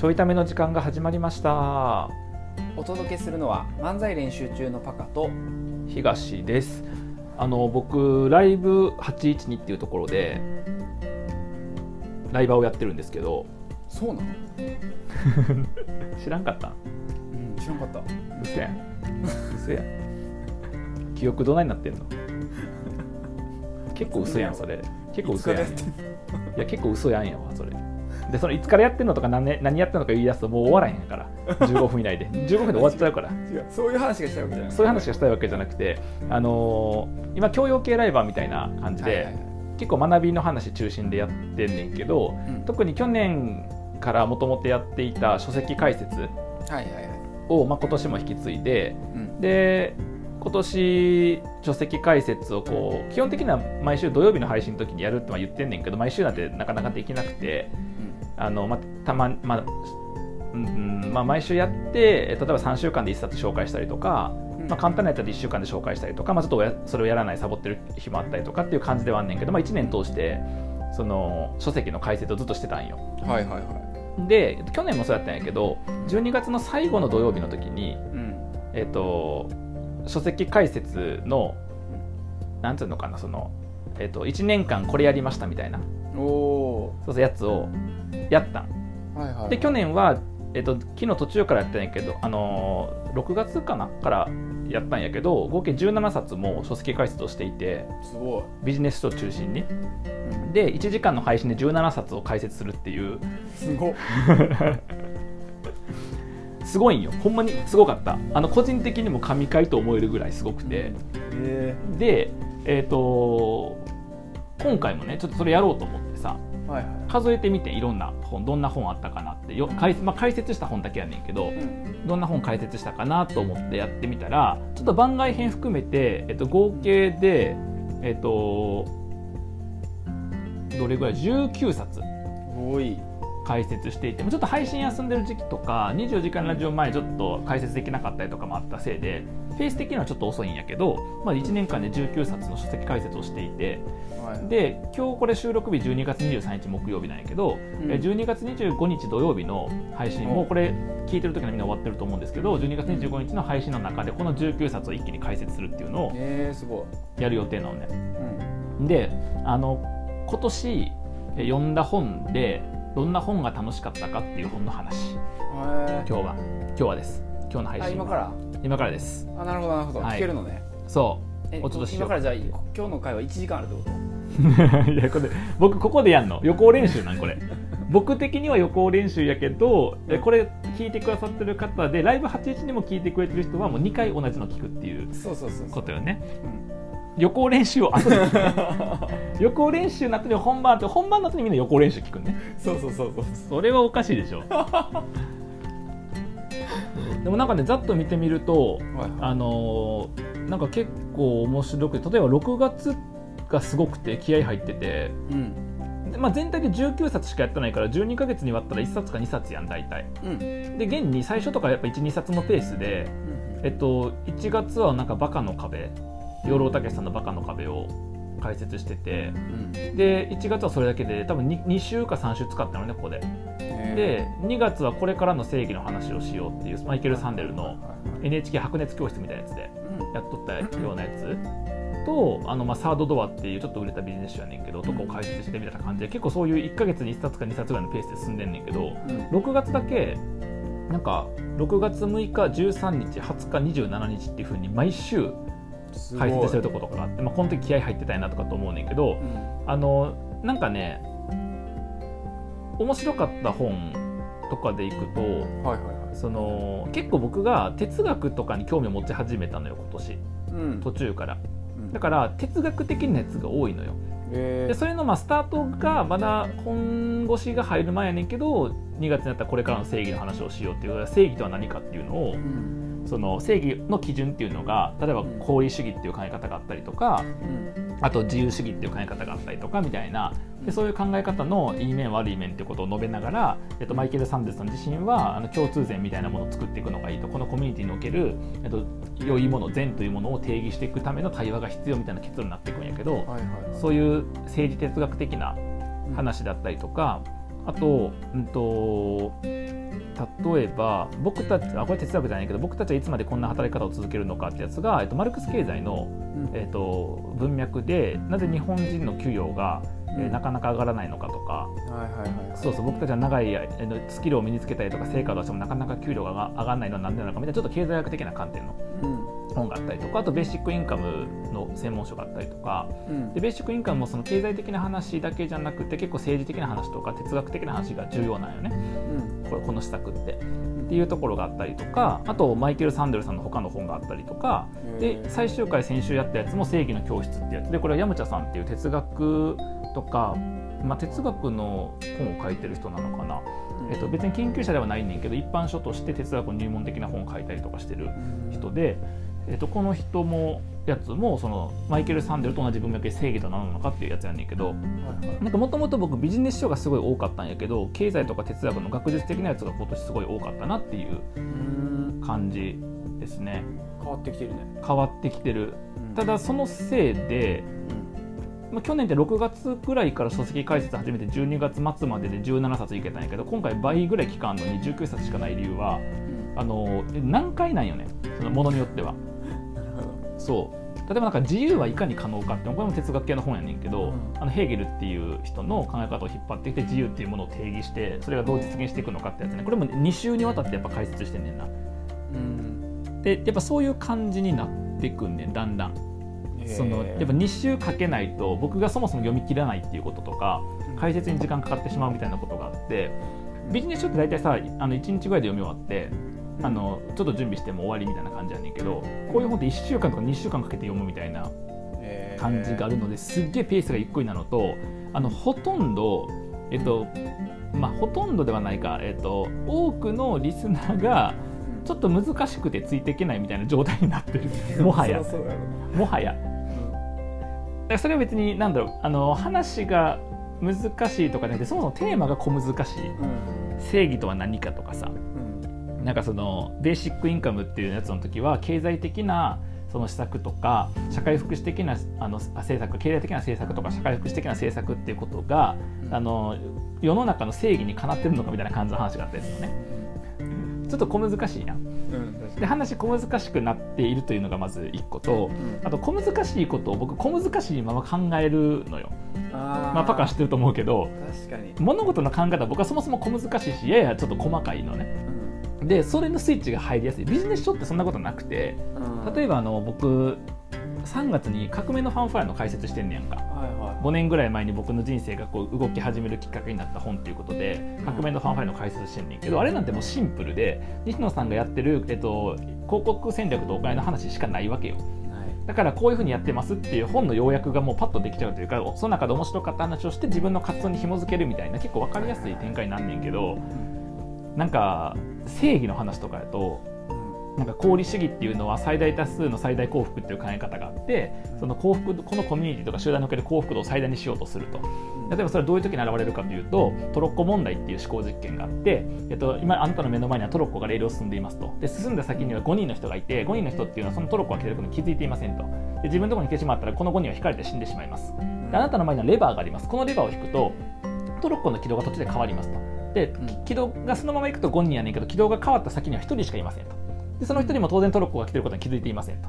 ちょいための時間が始まりました。お届けするのは漫才練習中のパカと東です。あの僕ライブ812っていうところでライバーをやってるんですけど。そうなの？知らんかった？うん知らんかった。うせや。んうせや。ん記憶どないなってんの？結構嘘やんそれ。結構嘘やん。いや結構嘘やんやわそれでそのいつからやってんのとか何,、ね、何やってんのか言い出すともう終わらへんから。15分以内で。15分で終わっちゃうから。そういう話がしたいわけじゃない。そういう話がしたいわけじゃなくて、あのー今教養系ライバーみたいな感じで、はいはいはい。結構学びの話中心でやってんねんけどうん。特に去年からもともとやっていた書籍解説はいはいはい。を、まあ、今年も引き継いでうん。で今年書籍解説をこう基本的には毎週土曜日の配信の時にやるってまあ言ってんねんけど毎週なんてなかなかできなくてあの、まあ、たままあうんうんまあ、毎週やって例えば3週間で1冊紹介したりとか、うん。まあ、簡単なやつで1週間で紹介したりとか、まあ、ちょっとやそれをやらないサボってる日もあったりとかっていう感じではあんねんけど、まあ、1年通してその書籍の解説をずっとしてたんよ。はいはいはで去年もそうやったんやけど12月の最後の土曜日の時に、いうん。えっと書籍解説のなんていうのかなその、えっと1年間これやりましたみたいなおおそうそうやつをやった。ん。ーはいはい。で去年は、えっと昨日途中からやったんやけど、あのー6月かなからやったんやけど合計17冊も書籍解説をしていてすごい。ビジネス書を中心に。うん。で1時間の配信で17冊を解説するっていう。すごっ。すごいんよ。ほんまにすごかった。あの個人的にも神回と思えるぐらいすごくて。えでえっ、と今回もねちょっとそれやろうと思ってさーはいはい。数えてみていろんな本どんな本あったかなってよ解,、まあ、解説した本だけやねんけど、うん。どんな本解説したかなと思ってやってみたらちょっと番外編含めて、えっと、合計でえっとどれぐらい？19冊多い。解説していてもちょっと配信休んでる時期とか24時間ラジオ前ちょっと解説できなかったりとかもあったせいでペース的にはちょっと遅いんやけど、まあ、1年間で19冊の書籍解説をしていてはいで今日これ収録日12月23日木曜日なんやけど、うん。え12月25日土曜日の配信もこれ聞いてる時にはみんな終わってると思うんですけど12月25日の配信の中でこの19冊を一気に解説するっていうのをえー、すごい。やる予定なのね。うん。であの今年え読んだ本でどんな本が楽しかったかっていう本の話。へ今日は。今日はです。今日の配信は。あ今から？今からです。あなるほどなるほど、はい。聞けるのね。そう。えおちょっと今からじゃあ今日の回は1時間あるってこと？いやこれ僕ここでやんの。予行練習なんこれ。僕的には予行練習やけどえこれ聞いてくださってる方でライブ81にも聞いてくれてる人はもう2回同じの聞くっていうそうそうそうそう。ことよね。うん。予行練習を後で聞く。予行練習の後に本番あって本番の後にみんな予行練習聞くね。そうそうそうそう。それはおかしいでしょ。でもなんかねざっと見てみるとはいあのーなんか結構面白くて例えば6月がすごくて気合入ってて。うん。でまあ、全体で19冊しかやってないから12ヶ月に割ったら1冊か2冊やん大体。うん。で現に最初とかやっぱ12冊のペースで、えっと、1月はなんか「バカの壁」養老たけしさんの「バカの壁」を解説してて。うん。で1月はそれだけで多分 2, 2週か3週使ったのねここで。で2月はこれからの正義の話をしようっていうマイケル・サンデルの NHK 白熱教室みたいなやつでやっとったようなやつとあのまあサードドアっていうちょっと売れたビジネス書やねんけどとかを解説してみたいな感じで結構そういう1ヶ月に1冊か2冊ぐらいのペースで進んでんねんけどうん。6月だけなんか6月6日13日20日27日っていうふうに毎週解説してるとことかがあって、まあ、この時気合入ってたいなとかと思うねんけどうん。あのなんかね面白かった本とかでいくとはいはいはい。その結構僕が哲学とかに興味を持ち始めたのよ今年。うん。途中から。うんだから哲学的なやつが多いのよ。えでそれのまあスタートがまだ本腰が入る前やねんけど2月になったらこれからの正義の話をしようっていう正義とは何かっていうのをうん。その正義の基準っていうのが例えば功利主義っていう考え方があったりとかうんあと自由主義っていう考え方があったりとかみたいなでそういう考え方のいい面悪い面っていうことを述べながら、えっと、マイケル・サンデルさん自身はあの共通善みたいなものを作っていくのがいいとこのコミュニティにおける、えっと、良いもの善というものを定義していくための対話が必要みたいな結論になっていくんやけどはいはいはい。そういう政治哲学的な話だったりとか、あと,、うん、と例えば僕たちあこれ哲学じゃないけど僕たちはいつまでこんな働き方を続けるのかってやつが、えっと、マルクス経済の、えっと、文脈でなぜ日本人の給与が、えー、なかなか上がらないのかとか、そうそう僕たちは長いスキルを身につけたりとか成果を出してもなかなか給料が上がらないのは何でなのかみたいなちょっと経済学的な観点の本があったりとかあとベーシックインカムの専門書があったりとか、うん、でベーシックインカムもその経済的な話だけじゃなくて結構政治的な話とか哲学的な話が重要なんよね、うん、これこの施策って。っていうところがあったりとかあとマイケル・サンデルさんの他の本があったりとかで最終回先週やったやつも「正義の教室」ってやつでこれはヤムチャさんっていう哲学とか、まあ、哲学の本を書いてる人なのかな、えっと、別に研究者ではないねんけど一般書として哲学の入門的な本を書いたりとかしてる人で。えっと、この人もやつもそのマイケル・サンデルと同じ文脈で正義と何なのかっていうやつやねんけどもともと僕ビジネス書がすごい多かったんやけど経済とか哲学の学術的なやつが今年すごい多かったなっていう感じですね。変わってきてるね。変わってきてる、ただそのせいで、まあ、去年って6月ぐらいから書籍解説始めて12月末までで17冊いけたんやけど今回倍ぐらい期間のに19冊しかない理由は、あの何回なんよね。そのものによっては。そう。例えばなんか自由はいかに可能かってこれも哲学系の本やねんけど、うん、あのヘーゲルっていう人の考え方を引っ張ってきて自由っていうものを定義してそれがどう実現していくのかってやつね。これも2週にわたってやっぱ解説してんねんな。うん、でやっぱそういう感じになっていくんねんだんだん。そのやっぱ2週かけないと僕がそもそも読み切らないっていうこととか解説に時間かかってしまうみたいなことがあってビジネス書って大体さあの1日ぐらいで読み終わってあのちょっと準備しても終わりみたいな感じやねんけどこういう本って1週間とか2週間かけて読むみたいな感じがあるのですっげえペースがゆっくりなのとあのほとんどえっとまあほとんどではないか、えっと、多くのリスナーがちょっと難しくてついていけないみたいな状態になってる。もはや。もはや、だからそれは別に何だろうあの話が難しいとかじゃなくてそもそもテーマが小難しい、うん、正義とは何かとかさ、なんかそのベーシックインカムっていうやつの時は経済的なその施策とか社会福祉的なあの政策経済的な政策とか社会福祉的な政策っていうことが、あの世の中の正義にかなってるのかみたいな感じの話があったりするのね。ちょっと小難しいやん。うん、で話小難しくなっているというのがまず1個と、うん、あと小難しいことを僕小難しいまま考えるのよ。あまあ、パカ知ってると思うけど物事の考え方僕はそもそも小難しいしややちょっと細かいのね。でそれのスイッチが入りやすい。ビジネス書ってそんなことなくて、例えばあの僕3月に革命のファンファイアの解説してんねやんか、はいはい、5年ぐらい前に僕の人生がこう動き始めるきっかけになった本っていうことで革命のファンファイアの解説してんねん。けど、あれなんてもうシンプルで西野さんがやってる、えっと、広告戦略とお金の話しかないわけよ。だからこういうふうにやってますっていう本の要約がもうパッとできちゃうというかその中で面白かった話をして自分の活動に紐付けるみたいな結構分かりやすい展開になんねんけどなんか正義の話とかやとなんか功利主義っていうのは最大多数の最大幸福っていう考え方があってその幸福このコミュニティとか集団における幸福度を最大にしようとすると。例えばそれはどういう時に現れるかというとトロッコ問題っていう思考実験があって、えっと、今あなたの目の前にはトロッコがレールを進んでいますと。で進んだ先には5人の人がいて5人の人っていうのはそのトロッコが来てることに気づいていませんと。で自分のところに来てしまったらこの5人は引かれて死んでしまいます。であなたの前にはレバーがあります。このレバーを引くとトロッコの軌道が途中で変わりますと。で軌道がそのまま行くと5人やねんけど軌道が変わった先には1人しかいませんとでその1人も当然トロッコが来てることに気づいていませんと。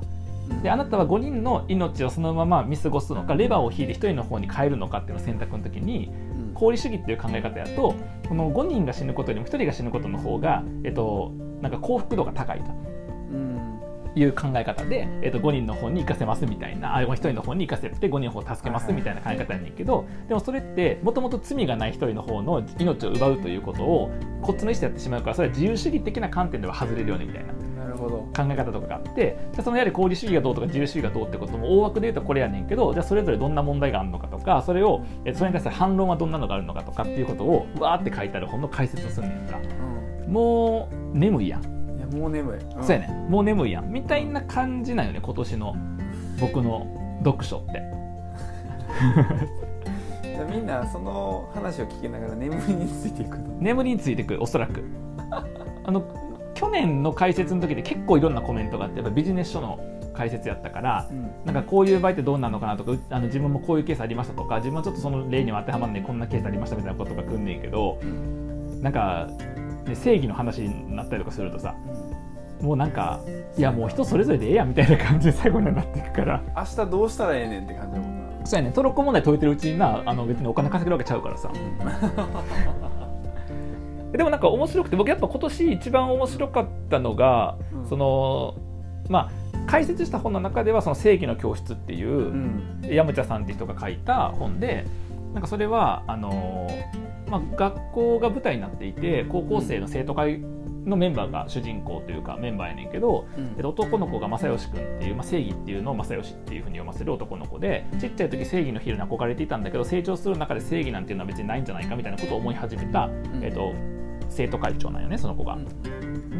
であなたは5人の命をそのまま見過ごすのかレバーを引いて1人の方に変えるのかっていうの選択の時に功利主義っていう考え方やとこの5人が死ぬことよりも1人が死ぬことの方が、えっと、なんか幸福度が高いと。いう考え方で、えー、と5人の方に行かせますみたいなあ1人の方に行かせて5人の方を助けますみたいな考え方やねんけどでもそれってもともと罪がない1人の方の命を奪うということをこっちの意思でやってしまうからそれは自由主義的な観点では外れるよねみたいな。考え方とかがあってじゃそのやはり功利主義がどうとか自由主義がどうってことも大枠で言うとこれやねんけどじゃあそれぞれどんな問題があるのかとかそれをそれに対する反論はどんなのがあるのかとかっていうことをわーって書いてある本の解説をするんねんか、うん、もう眠いやん。もう眠い、うん、そうやねもう眠いやん。みたいな感じなんよね今年の僕の読書って。みんなその話を聞きながら眠りについていくの？眠りについていくおそらく。あの去年の解説の時で結構いろんなコメントがあってやっぱビジネス書の解説やったから、うん、なんかこういう場合ってどうなるのかなとかあの自分もこういうケースありましたとか自分はちょっとその例には当てはまんねこんなケースありましたみたいなことがくんねんけど、うん、なんかで正義の話になったりとかするとさもうなんかいやもう人それぞれでええやんみたいな感じで最後になっていくから。明日どうしたらええねんって感じだもんなそうやね。トロッコ問題解いてるうちになあの別にお金稼げるわけちゃうからさ でもなんか面白くて僕やっぱ今年一番面白かったのが、うん。そのまあ解説した本の中ではその正義の教室っていう、うん。ヤムチャさんっていう人が書いた本でなんかそれはあのまあ、学校が舞台になっていて高校生の生徒会のメンバーが主人公というかメンバーやねんけど、うん。えっと男の子が正義君っていう、まあ、正義っていうのを正義っていうふうに読ませる男の子でちっちゃい時正義のヒーローに憧れていたんだけど成長する中で正義なんていうのは別にないんじゃないかみたいなことを思い始めた、ん。えっと、生徒会長なんよねその子が。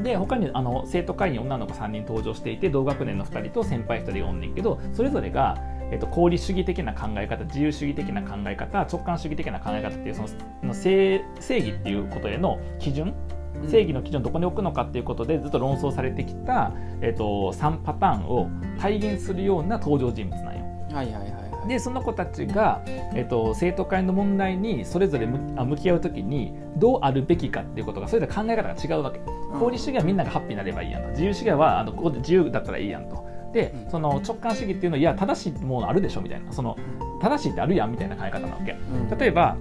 で他にあの生徒会に女の子3人登場していて同学年の2人と先輩1人がおんねんけどそれぞれが、えっと、功利主義的な考え方自由主義的な考え方直感主義的な考え方っていうそのの正正義っていうことへの基準正義の基準をどこに置くのかっていうことでずっと論争されてきた、えっと、3パターンを体現するような登場人物なんよ。はいはいはいはいでその子たちが、えっと、生徒会の問題にそれぞれ向き合う時にどうあるべきかっていうことがそれぞれ考え方が違うわけ。功利主義はみんながハッピーになればいいやんと。自由主義はあのここで自由だったらいいやんと。でうん。その直感主義っていうのはいや正しいものあるでしょみたいな。その正しいってあるやんみたいな考え方なわけ。うん。例えば、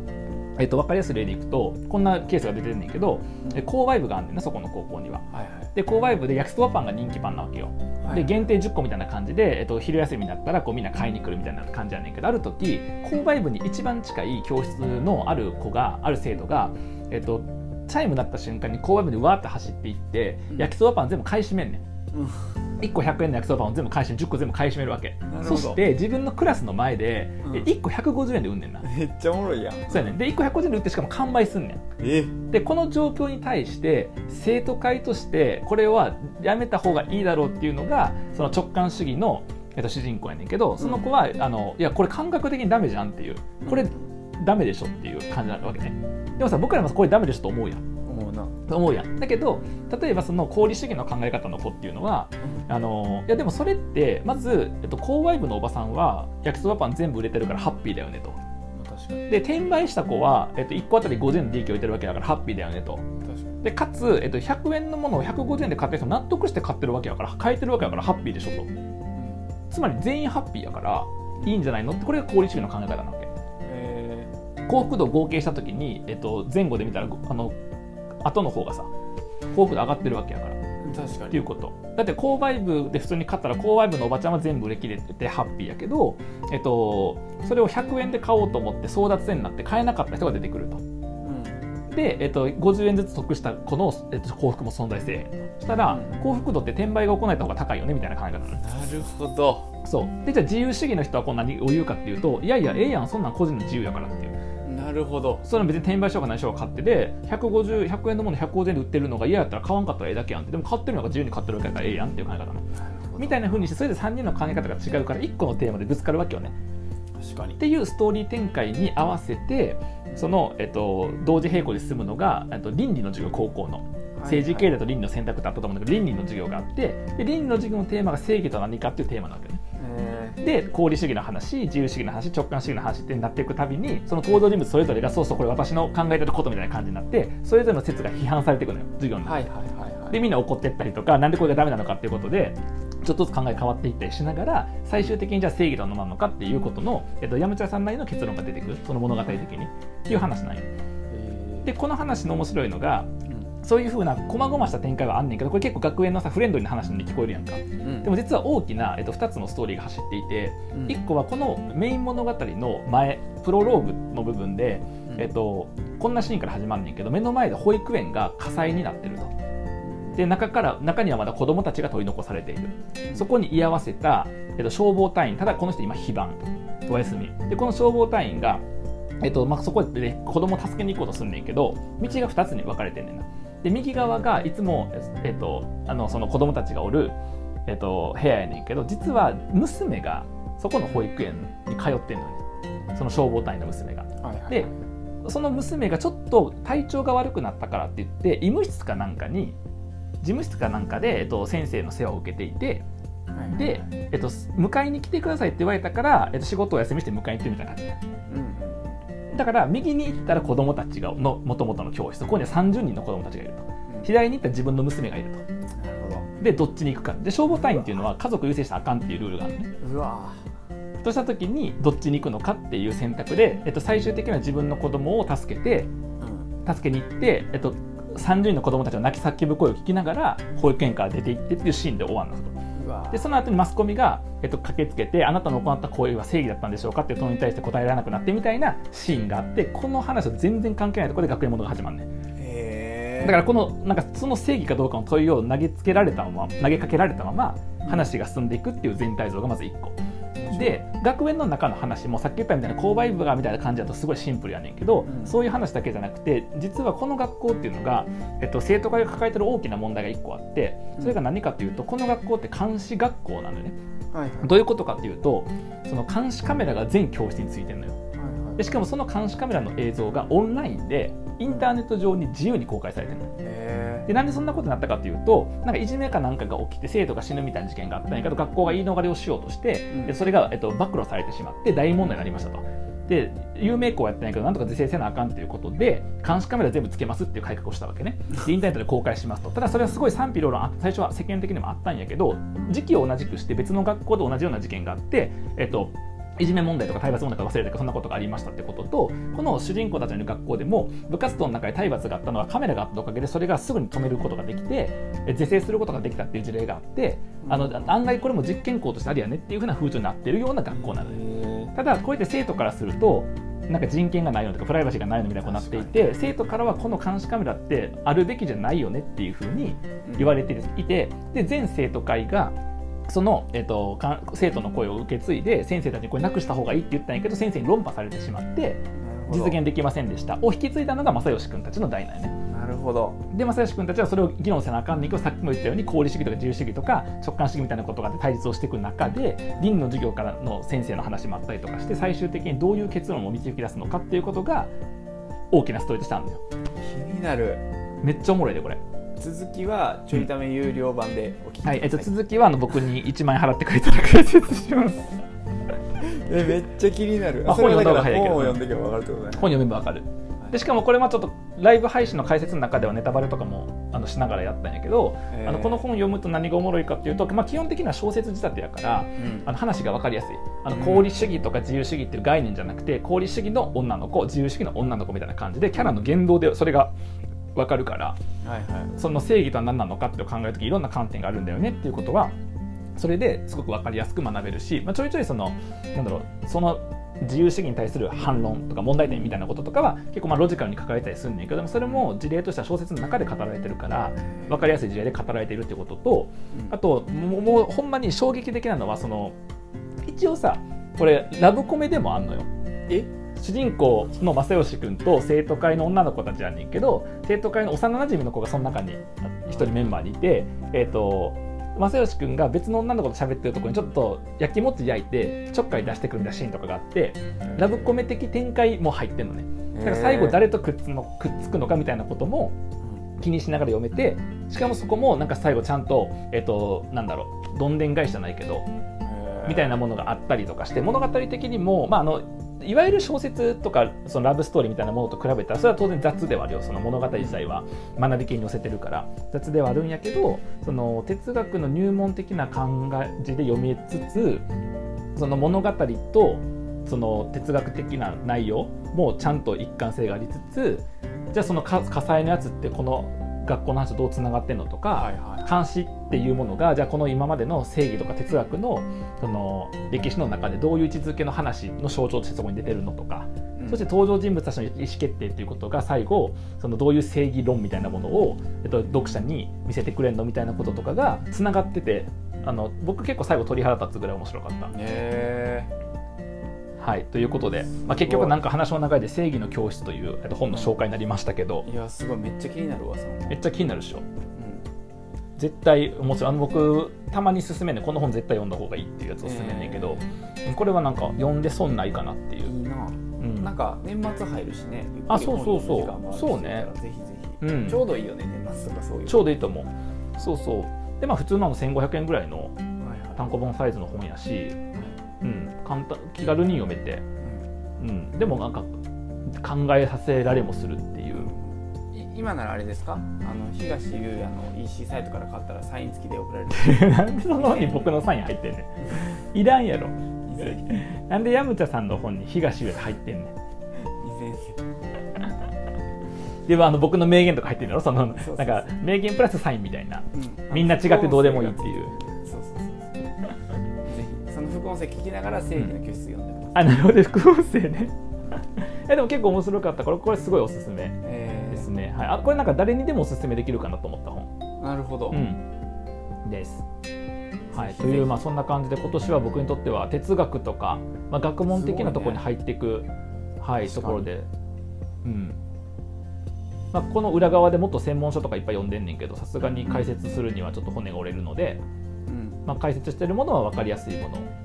えっと、分かりやすい例でいくとこんなケースが出てるんだけど購買部があんねんなそこの高校には。はいで購買部で焼きそばパンが人気パンなわけよ。はい。で限定10個みたいな感じで、えっと、昼休みになったらこうみんな買いに来るみたいな感じやねんけどある時購買部に一番近い教室のある子がある生徒が、えっと、チャイム鳴った瞬間に購買部にわーって走っていって、うん。焼きそばパン全部買い占めんねん。うん。1個100円の焼きそばを全部買い占め10個全部買い占めるわけ。そして自分のクラスの前で、うん。え1個150円で売んねんな。めっちゃおもろいやん。そうやねん。で1個150円で売ってしかも完売すんねん。え？でこの状況に対して生徒会としてこれはやめた方がいいだろうっていうのがその直感主義の、えっと、主人公やねんけどその子は、あのいやこれ感覚的にダメじゃんっていう。これダメでしょっていう感じなわけね。でもさ僕らもこれダメでしょと思うやん。思うな思うやん。だけど例えばその功利主義の考え方の子っていうのはあのいやでもそれってまず、えっと、購買部のおばさんは焼きそばパン全部売れてるからハッピーだよねと。で転売した子は、えっと、1個あたり50円の利益を得てるわけだからハッピーだよねと。でかつ、えっと、100円のものを150円で買ってる人納得して買ってるわけやから買えてるわけやからハッピーでしょと。つまり全員ハッピーやからいいんじゃないの？ってこれが功利主義の考え方なわけ。え幸福度を合計した時に、えっと、前後で見たらあの後の方がさ幸福度上がってるわけやから。ー、確かに。っていうこと。だって購買部で普通に買ったら購買部のおばちゃんは全部売れ切れててハッピーやけど、えっと、それを100円で買おうと思って争奪戦になって買えなかった人が出てくると。うん。で、えっと、50円ずつ得した子の、えっと、幸福も存在せえへんと。そしたら、うん。幸福度って転売が行われた方が高いよねみたいな考え方なる。ほど。そう。でじゃあ自由主義の人はこんなにを言うかっていうといやいやええやんそんなん個人の自由やからっていうなるほど。それは別に転売しようが何しようが買ってで150 100円のもの150円で売ってるのが嫌やったら買わんかったらええだけやんって。でも買ってるのが自由に買ってるわけやからええやんっていう考え方なのみたいな風にしてそれで3人の考え方が違うから1個のテーマでぶつかるわけよね。確かに。っていうストーリー展開に合わせてその、えっと、同時並行で進むのがえっと倫理の授業高校の。政治経済と倫理の選択ってあったと思うんだけど倫理の授業があってで倫理の授業のテーマが正義とは何かっていうテーマなわけね。えで功利主義の話自由主義の話直感主義の話ってなっていくたびにその登場人物それぞれがそうそうこれ私の考えてることみたいな感じになってそれぞれの説が批判されていくのよ授業のー、中で。はいはいはいはい。でみんな怒ってったりとかなんでこれがダメなのかっていうことでちょっとずつ考え変わっていったりしながら最終的にじゃあ正義とは何なのかっていうことの、えっと、山茶さんなりの結論が出てくる。その物語的に。っていう話なんよ。えー。でこの話の面白いのがうんそういうふうな細々した展開はあんねんけどこれ結構学園のさフレンドリーな話に聞こえるやんか。うん。でも実は大きな、えっと、2つのストーリーが走っていてうん。1個はこのメイン物語の前プロローグの部分で、うん。えっと、こんなシーンから始まんねんけど目の前で保育園が火災になってると。で中から中にはまだ子供たちが取り残されている。そこに居合わせた、えっと、消防隊員ただこの人今非番お休み。でこの消防隊員が、えっとまあ、そこで子供を助けに行こうとすんねんけど道が2つに分かれてんねんなで右側がいつも、えっと、あのその子供たちがおる、えっと、部屋やねんけど実は娘がそこの保育園に通ってんのね。その消防隊員の娘が。はいはいはい。でその娘がちょっと体調が悪くなったからって言って医務室かなんかに事務室かなんかで、えっと、先生の世話を受けていてはいで、えっと、迎えに来てくださいって言われたから、えっと、仕事を休みして迎えに行ってるみたいな感じ。うんうんだだから右に行ったら子供たちがのもともとの教室ここには30人の子供たちがいると。左に行ったら自分の娘がいると。でどっちに行くか。で消防隊員っていうのは家族優先したらあかんっていうルールがあるのね。うわ。とした時にどっちに行くのかっていう選択で、えっと、最終的には自分の子供を助けてうん。助けに行って、えっと、30人の子供たちの泣き叫ぶ声を聞きながら保育園から出て行ってっていうシーンで終わるんですでその後にマスコミが、えっと、駆けつけてあなたの行った行為は正義だったんでしょうかっていう問いに対して答えられなくなってみたいなシーンがあってこの話と全然関係ないと。ころで学園ものが始まるねだからこのなんかその正義かどうかの問いを投げつけられたまま投げかけられたまま話が進んでいくっていう全体像がまず1個で学園の中の話もさっき言ったみたいな購買部がみたいな感じだとすごいシンプルやねんけど、うん。そういう話だけじゃなくて実はこの学校っていうのが、えっと、生徒会が抱えてる大きな問題が1個あってそれが何かというとこの学校って監視学校なのよね。はいはい。どういうことかというとその監視カメラが全教室についてるのよ。はいでしかもその監視カメラの映像がオンラインでインターネット上に自由に公開されてるのへでなんでそんなことになったかというとなんかいじめかなんかが起きて生徒が死ぬみたいな事件があったんやけど学校が言い逃れをしようとして、うん。でそれが、えっと、暴露されてしまって大問題になりましたと。で有名校やってないけどなんとか是正せなあかんということで監視カメラ全部つけますっていう改革をしたわけね。でインターネットで公開しますと。ただそれはすごい賛否両論あ最初は世間的にもあったんやけど時期を同じくして別の学校で同じような事件があってえっといじめ問題とか体罰問題とか忘れたけどそんなことがありましたってこととこの主人公たちの学校でも部活動の中で体罰があったのはカメラがあったおかげでそれがすぐに止めることができてえ是正することができたっていう事例があってあの案外これも実験校としてありやねっていうふうな風潮になっているような学校なので。ただこうやって生徒からするとなんか人権がないのとかプライバシーがないのみたいなことになっていて生徒からはこの監視カメラってあるべきじゃないよねっていうふうに言われていてで全生徒会がその、えっとか生徒の声を受け継いで先生たちにこれなくした方がいいって言ったんやけど先生に論破されてしまって実現できませんでしたを引き継いだのが正義君たちの代なんよね。なるほどで正義君たちはそれを議論せなあかんねんけどさっきも言ったように功利主義とか自由主義とか直感主義みたいなことがあって対立をしていく中で倫理の授業からの先生の話もあったりとかして最終的にどういう結論を導き出すのかっていうことが大きなストーリーとしてあるのよ。気になるめっちゃおもろいでこれ。続きはちょいため有料版でお聞きくださはい、えっと、続きはあの僕に1万円払ってくれたら解説します。えめっちゃ気になる。まあ本読んだ方が早いけど本を読んでけば分かるってことね。本読めばわかる。でしかもこれはちょっとライブ配信の解説の中ではネタバレとかもあのしながらやったんやけど、へー。あのこの本を読むと何がおもろいかっていうと、まあ、基本的には小説仕立てやからうん。あの話が分かりやすい。あのうん。功利主義とか自由主義っていう概念じゃなくて功利主義の女の子自由主義の女の子みたいな感じでキャラの言動でそれが分かるからはいはい。その正義とは何なのかって考える時いろんな観点があるんだよねっていうことはそれですごく分かりやすく学べるし、まあ、ちょいちょいそのなんだろうその自由主義に対する反論とか問題点みたいなこととかは結構まあロジカルに書かれたりするんだけどもそれも事例としては小説の中で語られてるから分かりやすい事例で語られているってこととあともうもうほんまに衝撃的なのはその一応さこれラブコメでもあんのよ。え？主人公の正義君と生徒会の女の子たちやねんけど生徒会の幼なじみの子がその中に一人メンバーにいて、えー、と正義君が別の女の子と喋ってるところにちょっと焼きもち焼いてちょっかい出してくるみたいなシーンとかがあってラブコメ的展開も入ってんのね。だから最後誰とくっつのくっつくのかみたいなことも気にしながら読めてしかもそこもなんか最後ちゃんと,、えっとなんだろうどんでん返しじゃないけどみたいなものがあったりとかして物語的にも、まあ、あのいわゆる小説とかそのラブストーリーみたいなものと比べたらそれは当然雑ではあるよ。その物語自体は学び系に寄せてるから。雑ではあるんやけどその哲学の入門的な感じで読みつつその物語とその哲学的な内容もちゃんと一貫性がありつつじゃあその火災のやつってこの学校の話とどうつながってんのとか、はいはい監視っていうものがじゃあこの今までの正義とか哲学のその歴史の中でどういう位置づけの話の象徴としてそこに出てるのとか、そして登場人物たちの意思決定っていうことが最後そのどういう正義論みたいなものを、えっと、読者に見せてくれるのみたいなこととかがつながっててあの僕結構最後鳥肌立つぐらい面白かった。へはい、ということで、まあ、結局なんか話の流れで「正義の教室」というえっと本の紹介になりましたけどえいやすごいめっちゃ気になるわそのめっちゃ気になるでしょ。うん。絶対面白いあの僕たまに勧めんねんこの本絶対読んだ方がいいっていうやつを勧めんねんけど、これはなんか読んで損ないかなっていう、いいな。うん。なんか年末入るしねあそうそうそう。そうね。ぜひぜひ、うん。ちょうどいいよね年末とかそういう。ちょうどいいと思う。そうそう。でまあ普通のあの1500円ぐらいの単行本サイズの本やし、うん、簡単気軽に読めて、うん、でもなんか考えさせられもするっていう。い今ならあれですか？あの東優也の EC サイトから買ったらサイン付きで送られる。なんでその本に僕のサイン入ってんねん。いらんやろ。なんでヤムチャさんの本に東上入ってんねん。でもあの僕の名言とか入ってるんだろ？そのなんか名言プラスサインみたいな。うん。みんな違ってどうでもいいっていう声聞きながら正義の教室読んでください、あなるほど。副音声ね。えでも結構面白かった。からこれすごいおすすめえー。ですね、はい、あこれなんか誰にでもおすすめできるかなと思った本。なるほど、うん、です。はい、という、まあ、そんな感じで今年は僕にとっては哲学とか、まあ、学問的なところに入っていく、はい、ところで、うん。まあ、この裏側でもっと専門書とかいっぱい読んでんねんけどさすがに解説するにはちょっと骨が折れるので、うん。まあ、解説してるものは分かりやすいものうん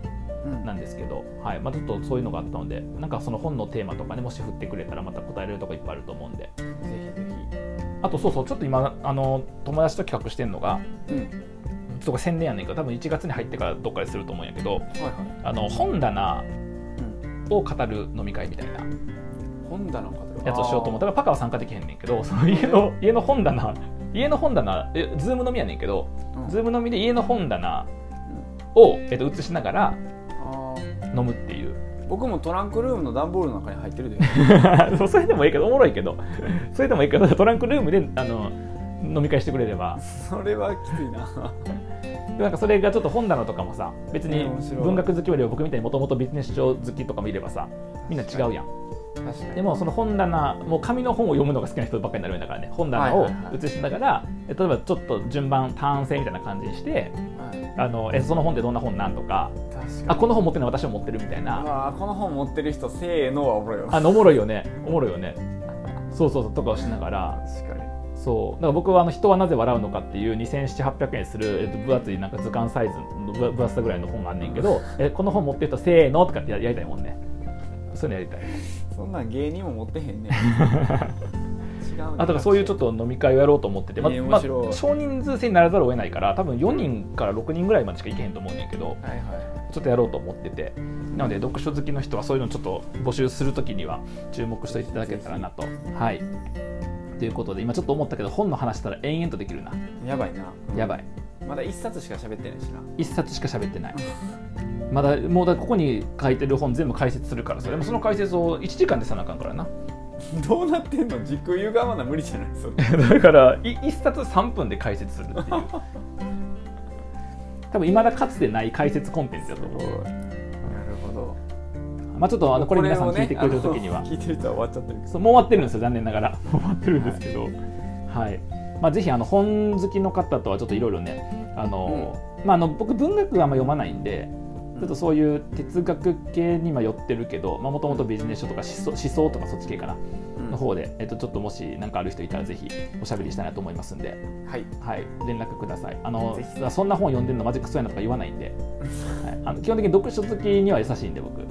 なんですけど、はい。まあ、ちょっとそういうのがあったのでなんかその本のテーマとかねもし振ってくれたらまた答えれるとこいっぱいあると思うんで。ぜひぜあとそうそうちょっと今あの友達と企画してるのがひうん。とこれ宣伝やねんけど多分1月に入ってからどっかですると思うんやけどはいはい。あの本棚うん。を語る飲み会みたいな。本棚の方やつをしようと思ったらパカは参加できへんねんけどその家の家の本棚家の本棚えズーム飲みやねんけど、うん。ズーム飲みで家の本棚を、えっと、映しながら飲むっていう。僕もトランクルームの段ボールの中に入ってるで。それでもいいけどおもろいけど。それでもいいけど トランクルームであの飲み会してくれれば。それはきついな。でなんかそれがちょっと本棚とかもさ別に文学好きよりは僕みたいにもともとビジネス書好きとかもいればさみんな違うやん。でもその本棚もう紙の本を読むのが好きな人ばっかりになるんだからね本棚を写しながら、え例えばちょっと順番単性みたいな感じにしてはいあのえその本でどんな本なんとかあこの本持ってるの私も持ってるみたいうなこの本持ってる人せーのはおもろいよあのおもろいよね。おもろいよね。そうそうそうとかをしながら。確かに。そう。だから僕はあの人はなぜ笑うのかっていう2700800円する、えっと、分厚いなんか図鑑サイズの分分厚さぐらいの本があんねんけど えこの本持ってる人せーのとかってややりたいもんね。そういうのやりたい。そんなん芸人も持ってへんね違うねあとかそういうちょっと飲み会をやろうと思ってて、まえーまあ少人数制にならざるを得ないから多分4人から6人ぐらいまでしか行けへんと思うねんけどはいはい。ちょっとやろうと思ってて。なので読書好きの人はそういうのちょっと募集するときには注目していただけたらなと。はい。ということで今ちょっと思ったけど本の話したら延々とできるな。やばいな。やばい。まだ一冊しか喋ってないしな。一冊しか喋ってない。まだもうだここに書いてる本全部解説するからそれもその解説を1時間でさなあかんからなどうなってんの？時空歪まな無理じゃない？それ だからい1冊3分で解説するっていう。多分いまだかつてない解説コンテンツだと思う。なるほど。まあちょっとあのこれ皆さん聞いてくれる時には、あの聞いてる人は終わっちゃってるそうもう終わってるんですよ残念ながら。も う終わってるんですけど。はい、まあ、ぜひあの本好きの方とはちょっといろいろねあの、まあ、あの僕文学はあんま読まないんでちょっとそういう哲学系には寄ってるけどもともとビジネス書とか思想とかそっち系かなうん。の方で、えっと、ちょっともし何かある人いたらぜひおしゃべりしたいなと思いますんで、はい。はい、連絡ください。あのそんな本読んでるのマジクソやなとか言わないんで、はい、あの基本的に読書好きには優しいんで僕。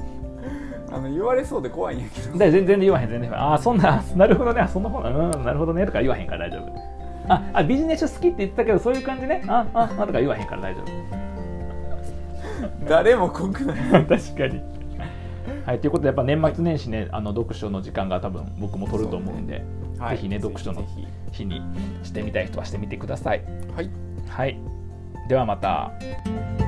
あの言われそうで怖いんやけど。で全然言わへん全然ああそんななるほどね。そんな本うんなるほどね。とか言わへんから大丈夫。ああビジネス書好きって言ったけどそういう感じね。あああとか言わへんから大丈誰も濃くない。夫 確かに。はいということでやっぱ年末年始ねあの読書の時間が多分僕も取ると思うんで、はい。ぜひね読書の日にしてみたい人はしてみてください。はい。はい。ではまた「